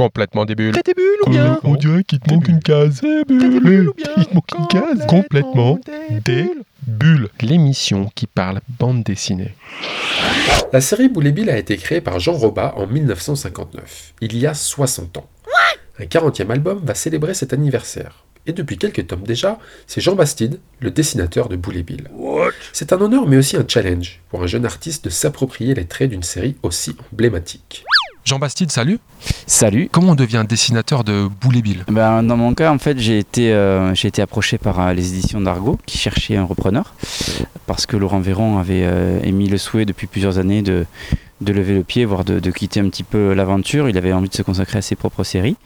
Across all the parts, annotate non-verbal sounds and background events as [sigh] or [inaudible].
Complètement des bulles. T'as des bulles ou bien On dirait qu'il te manque une case. T'as des bulles ou bien Il te manque une case. Complètement des bulles. L'émission qui parle bande dessinée. La série Boule Bill a été créée par Jean Robat en 1959, il y a 60 ans. Un 40e album va célébrer cet anniversaire. Et depuis quelques tomes déjà, c'est Jean Bastide, le dessinateur de Boule Bill. C'est un honneur mais aussi un challenge pour un jeune artiste de s'approprier les traits d'une série aussi emblématique. Jean Bastide, salut. Salut. Comment on devient dessinateur de Boule et Bill? Ben, dans mon cas, en fait, j'ai été, euh, j'ai été approché par euh, les éditions d'Argo qui cherchaient un repreneur parce que Laurent Véron avait euh, émis le souhait depuis plusieurs années de, de lever le pied, voire de, quitter un petit peu l'aventure. Il avait envie de se consacrer à ses propres séries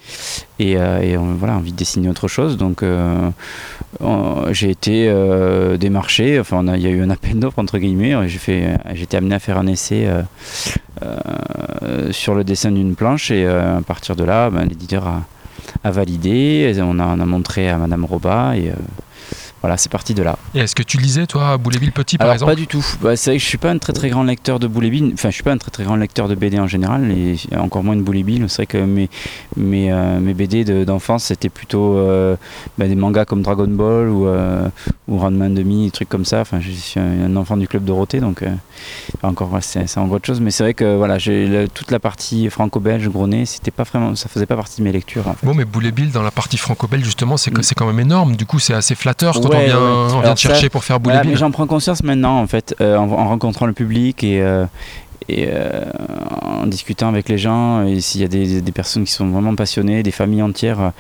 et, euh, euh, voilà, envie de dessiner autre chose. Donc euh, j'ai été démarché, enfin il y a eu un appel d'offres entre guillemets. J'ai été amené à faire un essai sur le dessin d'une planche et à partir de là, ben, l'éditeur a, validé. On a, a montré à Madame Roba et voilà, c'est parti de là. Et est-ce que tu lisais, toi, Bill petit, par Alors exemple pas du tout. Bah, c'est vrai que je suis pas un très très grand lecteur de Bill. Enfin, je suis pas un très très grand lecteur de BD en général, et encore moins de Bill. C'est vrai que mes mes, euh, mes BD de- d'enfance c'était plutôt euh, bah, des mangas comme Dragon Ball ou euh, ou Ranma Demi, des trucs comme ça. Enfin, je suis un enfant du club Dorothée, donc euh, encore ouais, c'est encore autre chose. Mais c'est vrai que voilà, j'ai le- toute la partie franco-belge, Grenet, c'était pas vraiment, ça faisait pas partie de mes lectures. En fait. Bon, mais Bill, dans la partie franco-belge, justement, c'est Mm. quand même énorme. Du coup, c'est assez flatteur quand on vient, on vient ça, chercher pour faire Boule Voilà, j'en prends conscience maintenant en fait, euh, en, en rencontrant le public et, euh, et euh, en discutant avec les gens. S'il y a des, des personnes qui sont vraiment passionnées, des familles entières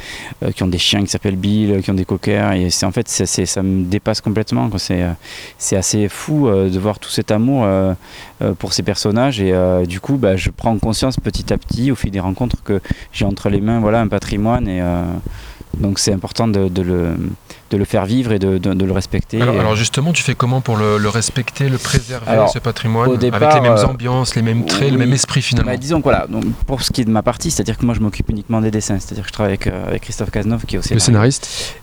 euh, qui ont des chiens qui s'appellent Bill, qui ont des cockers, et c'est en fait ça me dépasse complètement. C'est, assez fou euh, de voir tout cet amour pour ces personnages et du coup bah, je prends conscience petit à petit au fil des rencontres que j'ai entre les mains voilà un patrimoine et donc c'est important de, de le, de le faire vivre et de, de- de le respecter. Alors, alors justement, tu fais comment pour le, le respecter, le préserver, Alors, ce patrimoine, au avec les mêmes euh, ambiances, les mêmes traits, le même esprit finalement Bah, disons que voilà, donc pour ce qui est de ma partie, c'est-à-dire que moi je m'occupe uniquement des dessins, c'est-à-dire que je travaille avec, euh, avec Christophe Cazeneuve qui est aussi Le scénariste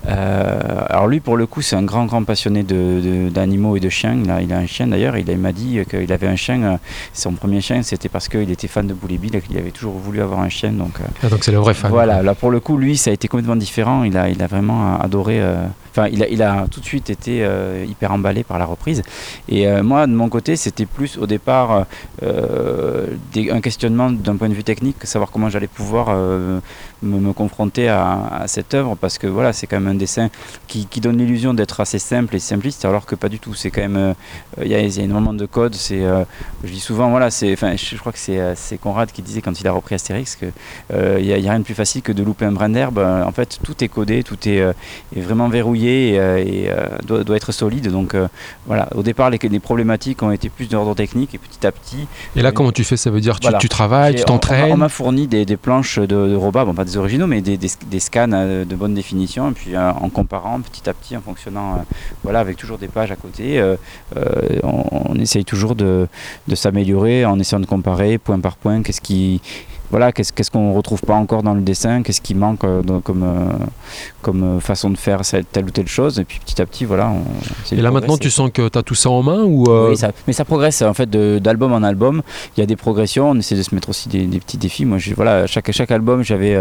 alors lui pour le coup c'est un grand grand passionné de- d'animaux et de chiens, il a, il a un chien d'ailleurs, il, m'a dit qu'il avait un chien, euh, son premier chien c'était parce qu'il était fan de et Bill et qu'il avait toujours voulu avoir un chien donc euh, Ah, Donc c'est le vrai fan. voilà, là pour le coup, lui, ça a été complètement différent. Il a, il a vraiment adoré. euh, Enfin, il, a, tout de suite été euh, hyper emballé par la reprise. Et euh, moi, de mon côté, c'était plus au départ euh, un questionnement d'un point de vue technique, savoir comment j'allais pouvoir me, me confronter à, à cette œuvre, parce que voilà, c'est quand même un dessin qui, qui donne l'illusion d'être assez simple et simpliste, alors que pas du tout. C'est quand même, euh, il y, a, y a énormément de codes. C'est, euh, je dis souvent, voilà, c'est, enfin, je, je crois que c'est, euh, c'est Conrad qui disait quand il a repris Astérix que il n'y a, rien de plus facile que de louper un brin d'herbe. En fait, tout est codé, tout est, est vraiment verrouillé et, et, doit, doit être solide. Donc voilà, au départ, les, les problématiques ont été plus d'ordre technique et petit à petit, Et là, comment tu fais? Ça veut dire tu, Voilà. tu travailles, tu on- on m'a- On t'entraînes? m'a fourni des, des planches de, de bon pas des originaux, mais des, scans euh, de bonne définition, et puis euh, en comparant petit à petit, en fonctionnant, euh, voilà, avec toujours des pages à côté, on, on essaye toujours de, de s'améliorer en essayant de comparer point par point, qu'est-ce qui voilà, qu'est-ce qu'on retrouve pas encore dans le dessin, qu'est-ce qui manque euh, dans- comme, euh, comme euh, façon de faire cette- telle ou telle chose, et puis petit à petit, voilà. On, Et là maintenant, tu sens que tu as tout ça en main ou Oui, ça- mais ça progresse en fait d'album en album. Il y a des progressions. On essaie de se mettre aussi des, des petits défis. Moi, je- voilà, chaque chaque album, j'avais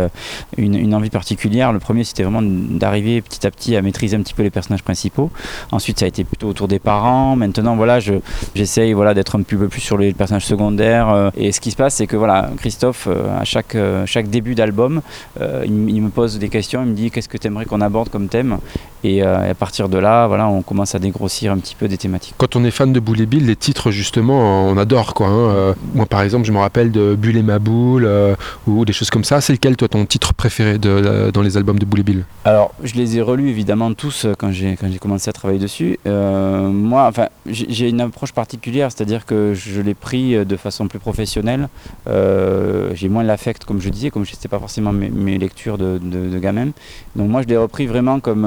une, une envie particulière. Le premier, c'était vraiment d'arriver petit à petit à maîtriser un petit peu les personnages principaux. Ensuite, ça a été plutôt autour des parents. Maintenant, voilà, je j'essaye voilà d'être un petit peu plus sur les personnages secondaires. et ce qui se passe, c'est que voilà, Christophe, à chaque euh, chaque début d'album, euh, il me pose des questions. Il me dit qu'est-ce que tu aimerais qu'on aborde comme thème? Et, euh, et à partir de là, voilà, on commence à dégrossir un petit peu des thématiques. Quand on est fan de Boule et Bill, les titres justement, on adore quoi. hein. Euh, moi par exemple, je me rappelle de Bulle et ma boule euh, ou des choses comme ça. C'est lequel toi ton titre préféré de, dans les albums de Boule et Bill? Alors, je les ai relus évidemment tous quand j'ai quand j'ai commencé à travailler dessus. Moi, enfin, j'ai une approche particulière, c'est-à-dire que je l'ai pris de façon plus professionnelle. J'ai moins l'affect, comme je disais, comme je n'étais pas forcément mes, mes lectures de, de, de gamin. Donc moi, je l'ai repris vraiment comme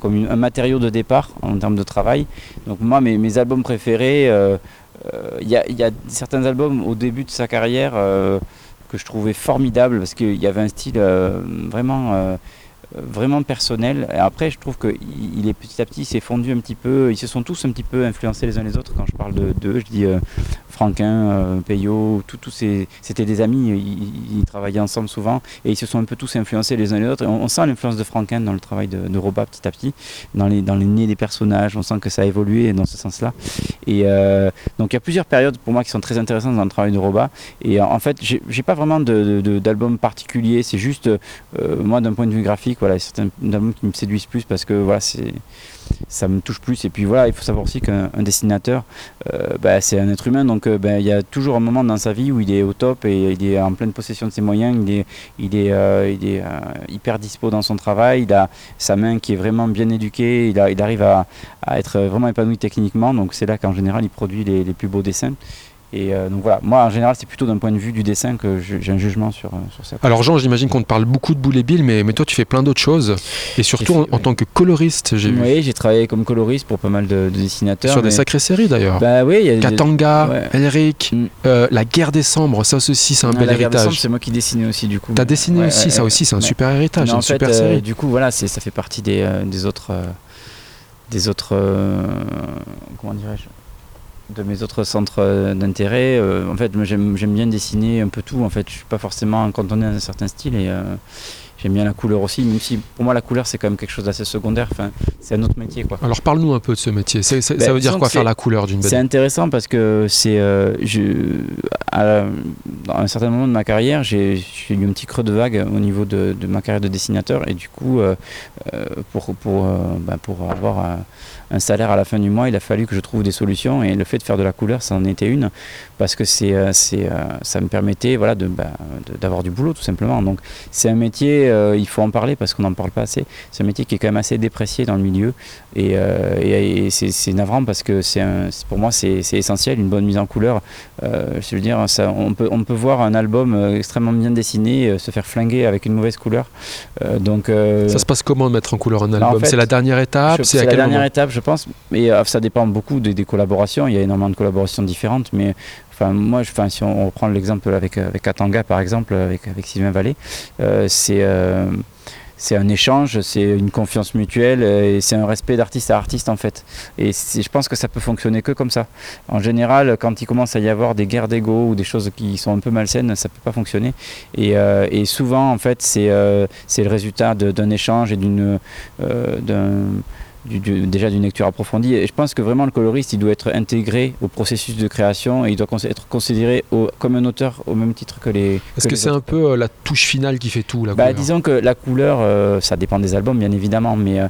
comme un matériau de départ en termes de travail. Donc moi, mes, albums préférés, euh, euh, il y, y a certains albums au début de sa carrière euh, que je trouvais formidables parce qu'il y avait un style vraiment vraiment personnel. Et après, je trouve qu'il est petit à petit, il s'est fondu un petit peu. Ils se sont tous un petit peu influencés les uns les autres. Quand je parle de d'eux, je dis Franquin, euh, Payot, ces, c'était des amis, ils, travaillaient ensemble souvent et ils se sont un peu tous influencés les uns les autres. on, sent l'influence de Franquin dans le travail de, Roba petit à petit, dans les, dans les nez des personnages, on sent que ça a évolué dans ce sens-là. Et euh, donc il y a plusieurs périodes pour moi qui sont très intéressantes dans le travail de Roba. Et en fait, j'ai pas vraiment d'album particulier, c'est juste, euh, moi d'un point de vue graphique, voilà, c'est un album qui me séduisent plus parce que voilà, ça me touche plus. Et puis voilà, il faut savoir aussi qu'un dessinateur, euh, bah, c'est un être humain, donc euh, bah, il y a toujours un moment dans sa vie où il est au top et il est en pleine possession de ses moyens, il est, il est, euh, hyper dispo dans son travail, il a sa main qui est vraiment bien éduquée, il, arrive à, être vraiment épanoui techniquement, donc c'est là qu'en général il produit les plus beaux dessins. Et euh, donc voilà, moi en général c'est plutôt d'un point de vue du dessin que j'ai un jugement sur, euh, sur ça. Alors Jean, j'imagine qu'on te parle beaucoup de Boulet Bill, mais, mais toi tu fais plein d'autres choses, et surtout en, tant que coloriste, j'ai vu. Oui, j'ai travaillé comme coloriste pour pas mal de, dessinateurs. Sur des sacrées séries d'ailleurs. Bah oui, il y a Katanga, Elric, mm. euh, La Guerre des Cendres, ça aussi c'est un bel héritage. C'est moi qui dessinais aussi du coup. T'as dessiné aussi, ça aussi c'est un super héritage, une super série. Du coup voilà, ça fait partie des, des autres... des autres... comment dirais-je de mes autres centres euh, d'intérêt. Euh, en fait, j'aime bien dessiner un peu tout. En fait, je suis pas forcément cantonné à un certain style et euh, j'aime bien la couleur aussi. Même si pour moi la couleur c'est quand même quelque chose d'assez secondaire. Enfin, c'est un autre métier quoi. Alors parle-nous un peu de ce métier. ça ben, veut dire quoi faire la couleur d'une C'est intéressant parce que c'est à, un certain moment de ma carrière, j'ai eu un petit creux de vague au niveau de, ma carrière de dessinateur et du coup pour pour ben, pour avoir un salaire à la fin du mois, il a fallu que je trouve des solutions et le fait de faire de la couleur, ça en était une parce que c'est, euh, c'est, euh, ça me permettait voilà, de, bah, d'avoir du boulot tout simplement. Donc c'est un métier, euh, il faut en parler parce qu'on n'en parle pas assez. C'est un métier qui est quand même assez déprécié dans le milieu et, et, c'est, c'est navrant parce que c'est, pour moi c'est, essentiel, une bonne mise en couleur. je veux dire, ça, on, peut, on peut voir un album extrêmement bien dessiné se faire flinguer avec une mauvaise couleur. donc, ça se passe comment de mettre en couleur un album? C'est la dernière étape? C'est, la dernière étape, je pense. Mais euh, ça dépend beaucoup des, collaborations. Il y a énormément de collaborations différentes. Mais enfin, moi, je, si on, reprend l'exemple avec, avec Atanga, par exemple, avec, Sylvain Vallée, euh, c'est. Euh, un échange, c'est une confiance mutuelle et c'est un respect d'artiste à artiste en fait. Et je pense que ça peut fonctionner que comme ça. En général, quand il commence à y avoir des guerres d'ego ou des choses qui sont un peu malsaines, ça peut pas fonctionner. Et, et souvent, en fait, c'est c'est le résultat d'un échange et d'une d'un déjà d'une lecture approfondie. Et je pense que vraiment le coloriste, il doit être intégré au processus de création et il doit être considéré comme un auteur au même titre que les. Est-ce que, c'est un peu euh, la touche finale qui fait tout la bah, Disons que la couleur, euh, ça dépend des albums bien évidemment, mais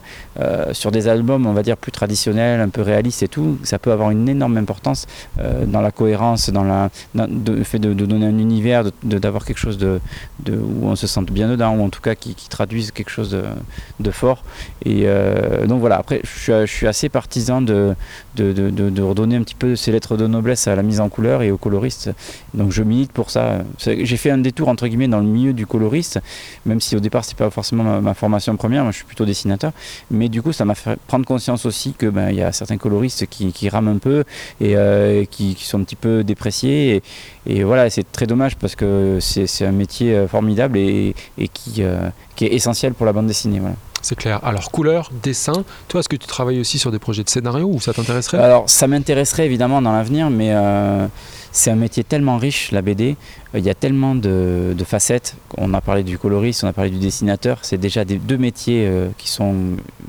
euh, sur des albums, on va dire plus traditionnels, un peu réalistes et tout, ça peut avoir une énorme importance dans la cohérence, dans, la, le fait de, donner un univers, d'avoir quelque chose de, de, où on se sente bien dedans, ou en tout cas qui, qui traduise quelque chose de, de fort. Et donc voilà après, je suis, assez partisan de, redonner un petit peu ces lettres de noblesse à la mise en couleur et aux coloristes. Donc je milite pour ça. J'ai fait un détour entre guillemets dans le milieu du coloriste, même si au départ c'est pas forcément ma, formation première. Moi je suis plutôt dessinateur, mais du coup ça m'a fait prendre conscience aussi que ben, y a certains coloristes qui, rament un peu et euh, qui, sont un petit peu dépréciés. Et, voilà, c'est très dommage parce que c'est un métier euh, formidable et, qui, euh, qui est essentiel pour la bande dessinée. C'est clair. Alors, couleur, dessin, toi, est-ce que tu travailles aussi sur des projets de scénario ou ça t'intéresserait? Alors, ça m'intéresserait évidemment dans l'avenir, mais euh, c'est un métier tellement riche, la BD. Il y a tellement de, facettes. On a parlé du coloriste, on a parlé du dessinateur. C'est déjà deux métiers euh, qui sont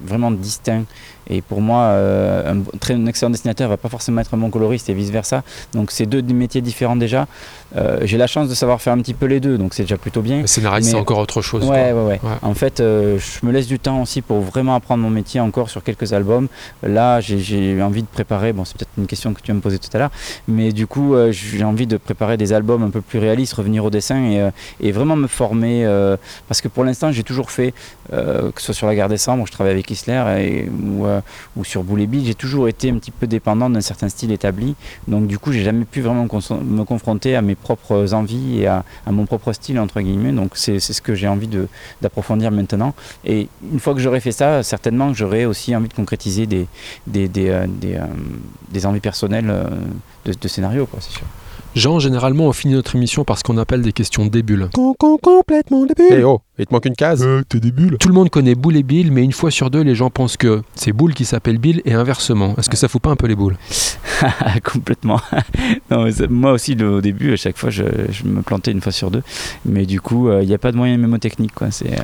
vraiment distincts et pour moi, euh, un, très, excellent dessinateur va pas forcément être un bon coloriste et vice-versa. Donc c'est deux métiers différents déjà. Euh, j'ai la chance de savoir faire un petit peu les deux, donc c'est déjà plutôt bien. Le scénariste, c'est encore autre chose. Ouais, ouais, ouais, En fait, euh, je me laisse du temps aussi pour vraiment apprendre mon métier encore sur quelques albums. Là, j'ai envie de préparer, bon, c'est peut-être une question que tu vas me poser tout à l'heure, mais du coup, j'ai envie de préparer des albums un peu plus réalistes, revenir au dessin et, et vraiment me former. parce que pour l'instant, j'ai toujours fait, que ce soit sur la guerre décembre, où je travaille avec Isler, ou ou sur Boulet j'ai toujours été un petit peu dépendant d'un certain style établi. Donc du coup, j'ai jamais pu vraiment me confronter à mes propres envies et à, mon propre style, entre guillemets. Donc c'est ce que j'ai envie d'approfondir maintenant. Et une fois que j'aurai fait ça, certainement que j'aurai aussi envie de concrétiser des, des, des, euh, euh, envies personnelles euh, de, de scénario, c'est sûr. Jean, généralement, on finit notre émission par ce qu'on appelle des questions débiles. complètement débule. Eh oh, il te manque une case. Euh, t'es débule. Tout le monde connaît Boule et Bill, mais une fois sur deux, les gens pensent que c'est Boule qui s'appelle Bill et inversement. Est-ce que ça fout pas un peu les boules? [laughs] Complètement. [laughs] Non, mais moi aussi, le- au début, à chaque fois, je, je me plantais une fois sur deux. Mais du coup, euh, il n'y a pas de moyen mémotechnique. Quoi. C'est, euh,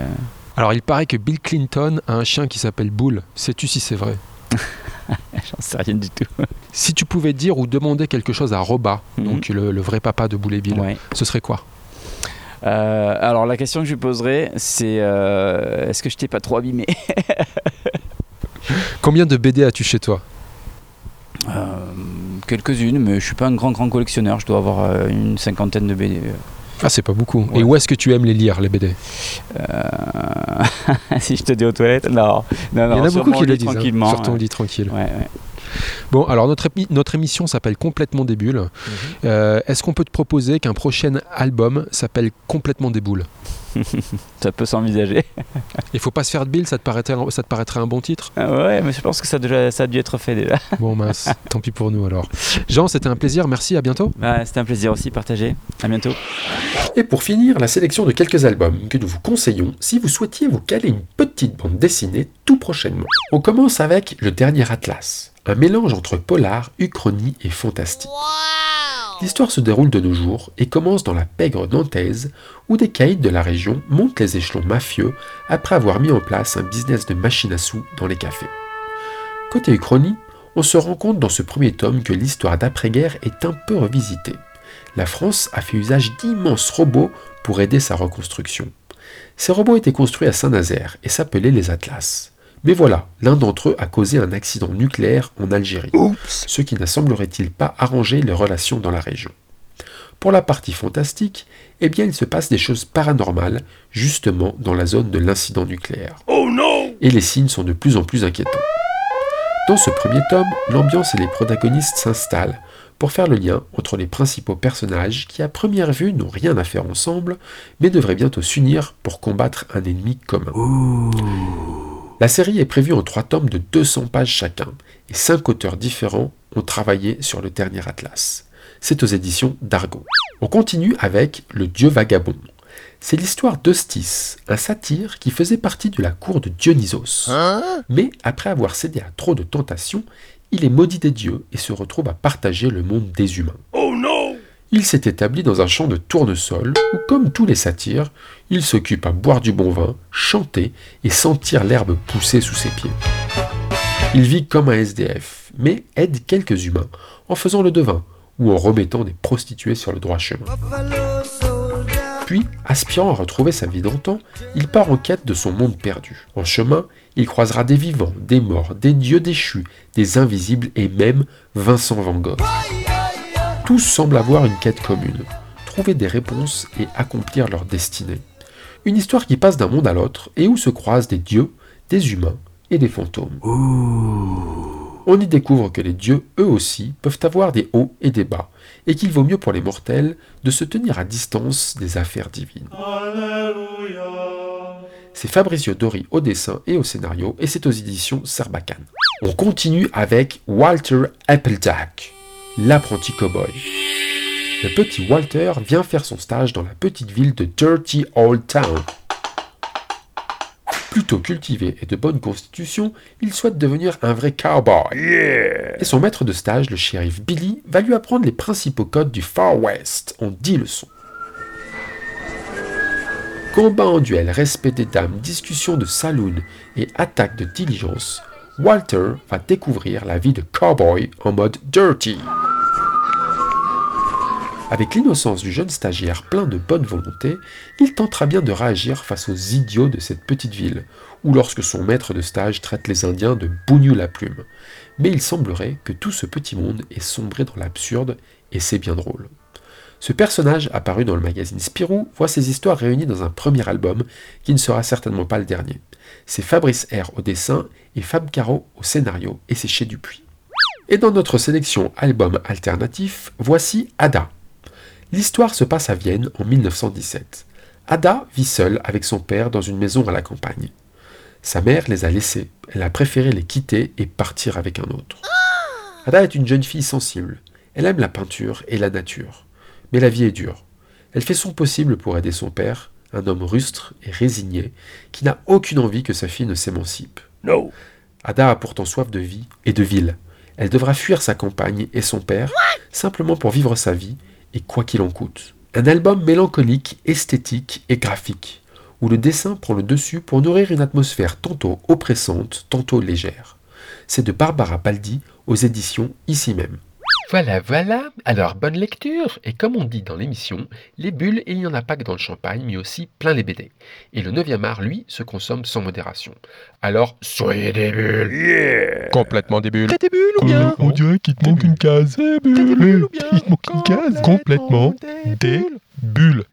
Alors, il paraît que Bill Clinton a un chien qui s'appelle Boule. Sais-tu si c'est vrai? [laughs] [laughs] J'en sais rien du tout. Si tu pouvais dire ou demander quelque chose à Roba, Mhm. donc le, le vrai papa de Ouais. ce serait quoi? Euh, alors, la question que je lui poserais, c'est euh, est-ce que je t'ai pas trop abîmé? [laughs] Combien de BD as-tu chez toi? Euh, Quelques-unes, mais je suis pas un grand, grand collectionneur. Je dois avoir une cinquantaine de BD. Ah, c'est pas beaucoup. Ouais. Et où est-ce que tu aimes les lire, les BD Euh, [laughs] si je te dis aux toilettes, non. non, non Il y en a beaucoup qui le disent. hein, sur ton lit tranquille. Ouais, ouais. Bon, alors notre, émi- notre émission s'appelle Complètement des bulles. Mhm. Euh, Est-ce qu'on peut te proposer qu'un prochain album s'appelle Complètement des boules [laughs] Ça peut s'envisager. [laughs] Il faut pas se faire de Bill, ça te paraîtrait, ça te paraîtrait un bon titre? Ah ouais, mais je pense que ça a, déjà, ça a dû être fait déjà. [laughs] Bon mince, tant pis pour nous alors. Jean, c'était un plaisir, merci, à bientôt. Bah, C'était un plaisir aussi, partagé. À bientôt. Et pour finir, la sélection de quelques albums que nous vous conseillons si vous souhaitiez vous caler une petite bande dessinée tout prochainement. On commence avec Le Dernier Atlas, un mélange entre polar, uchronie et fantastique. L'histoire se déroule de nos jours et commence dans la pègre nantaise où des caïds de la région montent les échelons mafieux après avoir mis en place un business de machine à sous dans les cafés. Côté uchronie, on se rend compte dans ce premier tome que l'histoire d'après-guerre est un peu revisitée. La France a fait usage d'immenses robots pour aider sa reconstruction. Ces robots étaient construits à Saint-Nazaire et s'appelaient les Atlas. Mais voilà, l'un d'entre eux a causé un accident nucléaire en Algérie, ce qui n'a semblerait-il pas arrangé les relations dans la région. Pour la partie fantastique, eh bien il se passe des choses paranormales, justement dans la zone de l'incident nucléaire. Et les signes sont de plus en plus inquiétants. Dans ce premier tome, l'ambiance et les protagonistes s'installent pour faire le lien entre les principaux personnages qui à première vue n'ont rien à faire ensemble, mais devraient bientôt s'unir pour combattre un ennemi commun. La série est prévue en trois tomes de 200 pages chacun, et cinq auteurs différents ont travaillé sur le dernier atlas. C'est aux éditions d'Argo. On continue avec Le Dieu vagabond. C'est l'histoire d'Eustis, un satyre qui faisait partie de la cour de Dionysos. Mais après avoir cédé à trop de tentations, il est maudit des dieux et se retrouve à partager le monde des humains. Il s'est établi dans un champ de tournesol où, comme tous les satyres, il s'occupe à boire du bon vin, chanter et sentir l'herbe pousser sous ses pieds. Il vit comme un SDF, mais aide quelques humains en faisant le devin ou en remettant des prostituées sur le droit chemin. Puis, aspirant à retrouver sa vie d'antan, il part en quête de son monde perdu. En chemin, il croisera des vivants, des morts, des dieux déchus, des invisibles et même Vincent Van Gogh. Tous semblent avoir une quête commune, trouver des réponses et accomplir leur destinée. Une histoire qui passe d'un monde à l'autre et où se croisent des dieux, des humains et des fantômes. On y découvre que les dieux, eux aussi, peuvent avoir des hauts et des bas, et qu'il vaut mieux pour les mortels de se tenir à distance des affaires divines. C'est Fabrizio Dori au dessin et au scénario, et c'est aux éditions Sarbacane. On continue avec Walter Applejack, l'apprenti cowboy. Le petit Walter vient faire son stage dans la petite ville de Dirty Old Town. Plutôt cultivé et de bonne constitution, il souhaite devenir un vrai cowboy. Et son maître de stage, le shérif Billy, va lui apprendre les principaux codes du Far West en 10 leçons. Combat en duel, respect des dames, discussion de saloon et attaque de diligence, Walter va découvrir la vie de cowboy en mode dirty. Avec l'innocence du jeune stagiaire plein de bonne volonté, il tentera bien de réagir face aux idiots de cette petite ville, ou lorsque son maître de stage traite les Indiens de bougnou la plume. Mais il semblerait que tout ce petit monde est sombré dans l'absurde, et c'est bien drôle. Ce personnage, apparu dans le magazine Spirou, voit ses histoires réunies dans un premier album, qui ne sera certainement pas le dernier. C'est Fabrice R au dessin et Fab Caro au scénario, et c'est chez Dupuis. Et dans notre sélection album alternatif, voici Ada. L'histoire se passe à Vienne en 1917. Ada vit seule avec son père dans une maison à la campagne. Sa mère les a laissés, elle a préféré les quitter et partir avec un autre. Ada est une jeune fille sensible. Elle aime la peinture et la nature. Mais la vie est dure. Elle fait son possible pour aider son père, un homme rustre et résigné, qui n'a aucune envie que sa fille ne s'émancipe. No. Ada a pourtant soif de vie et de ville. Elle devra fuir sa campagne et son père, simplement pour vivre sa vie, et quoi qu'il en coûte. Un album mélancolique, esthétique et graphique, où le dessin prend le dessus pour nourrir une atmosphère tantôt oppressante, tantôt légère. C'est de Barbara Baldi aux éditions ici même. Voilà, voilà. Alors, bonne lecture. Et comme on dit dans l'émission, les bulles, il n'y en a pas que dans le champagne, mais aussi plein les BD. Et le 9e art, lui, se consomme sans modération. Alors, soyez des bulles. Yeah. Complètement des bulles. T'es des bulles ou bien On dirait qu'il te manque une case. T'es des bulles ou bien Il te manque une case. Complètement des bulles.